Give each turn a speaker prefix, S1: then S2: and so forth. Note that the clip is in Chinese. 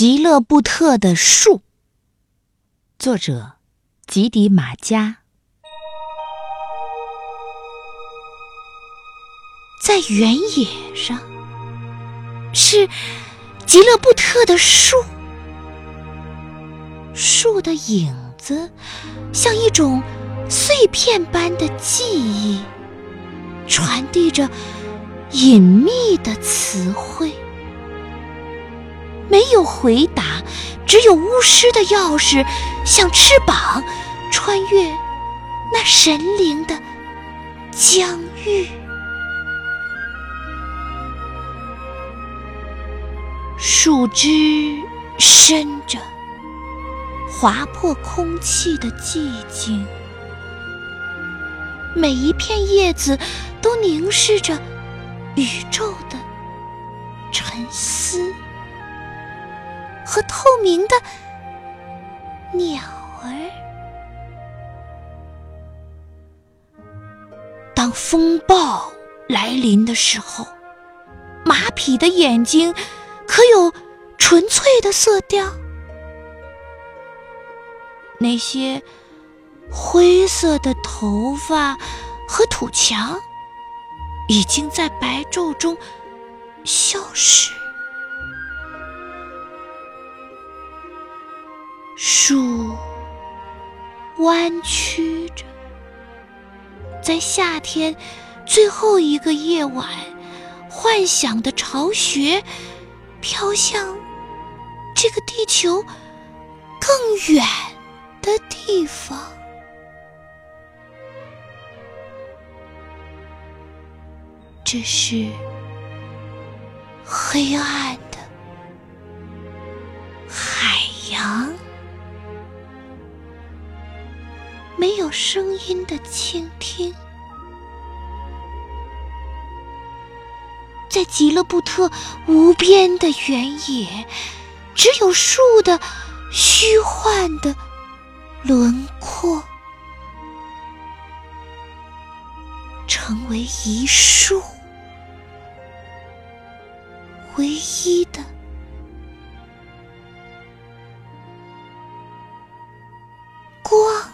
S1: 吉勒布特的树，作者吉迪马加。在原野上，是吉勒布特的树，树的影子像一种碎片般的记忆，传递着隐秘的词汇。没有回答，只有巫师的钥匙，像翅膀，穿越那神灵的疆域。树枝伸着，划破空气的寂静。每一片叶子都凝视着宇宙的沉思。和透明的鸟儿，当风暴来临的时候，马匹的眼睛可有纯粹的色调？那些灰色的头发和土墙，已经在白昼中消失。树弯曲着，在夏天最后一个夜晚，幻想的巢穴飘向这个地球更远的地方。这是黑暗没有声音的倾听。在极乐布特无边的原野，只有树的虚幻的轮廓，成为一束唯一的。光。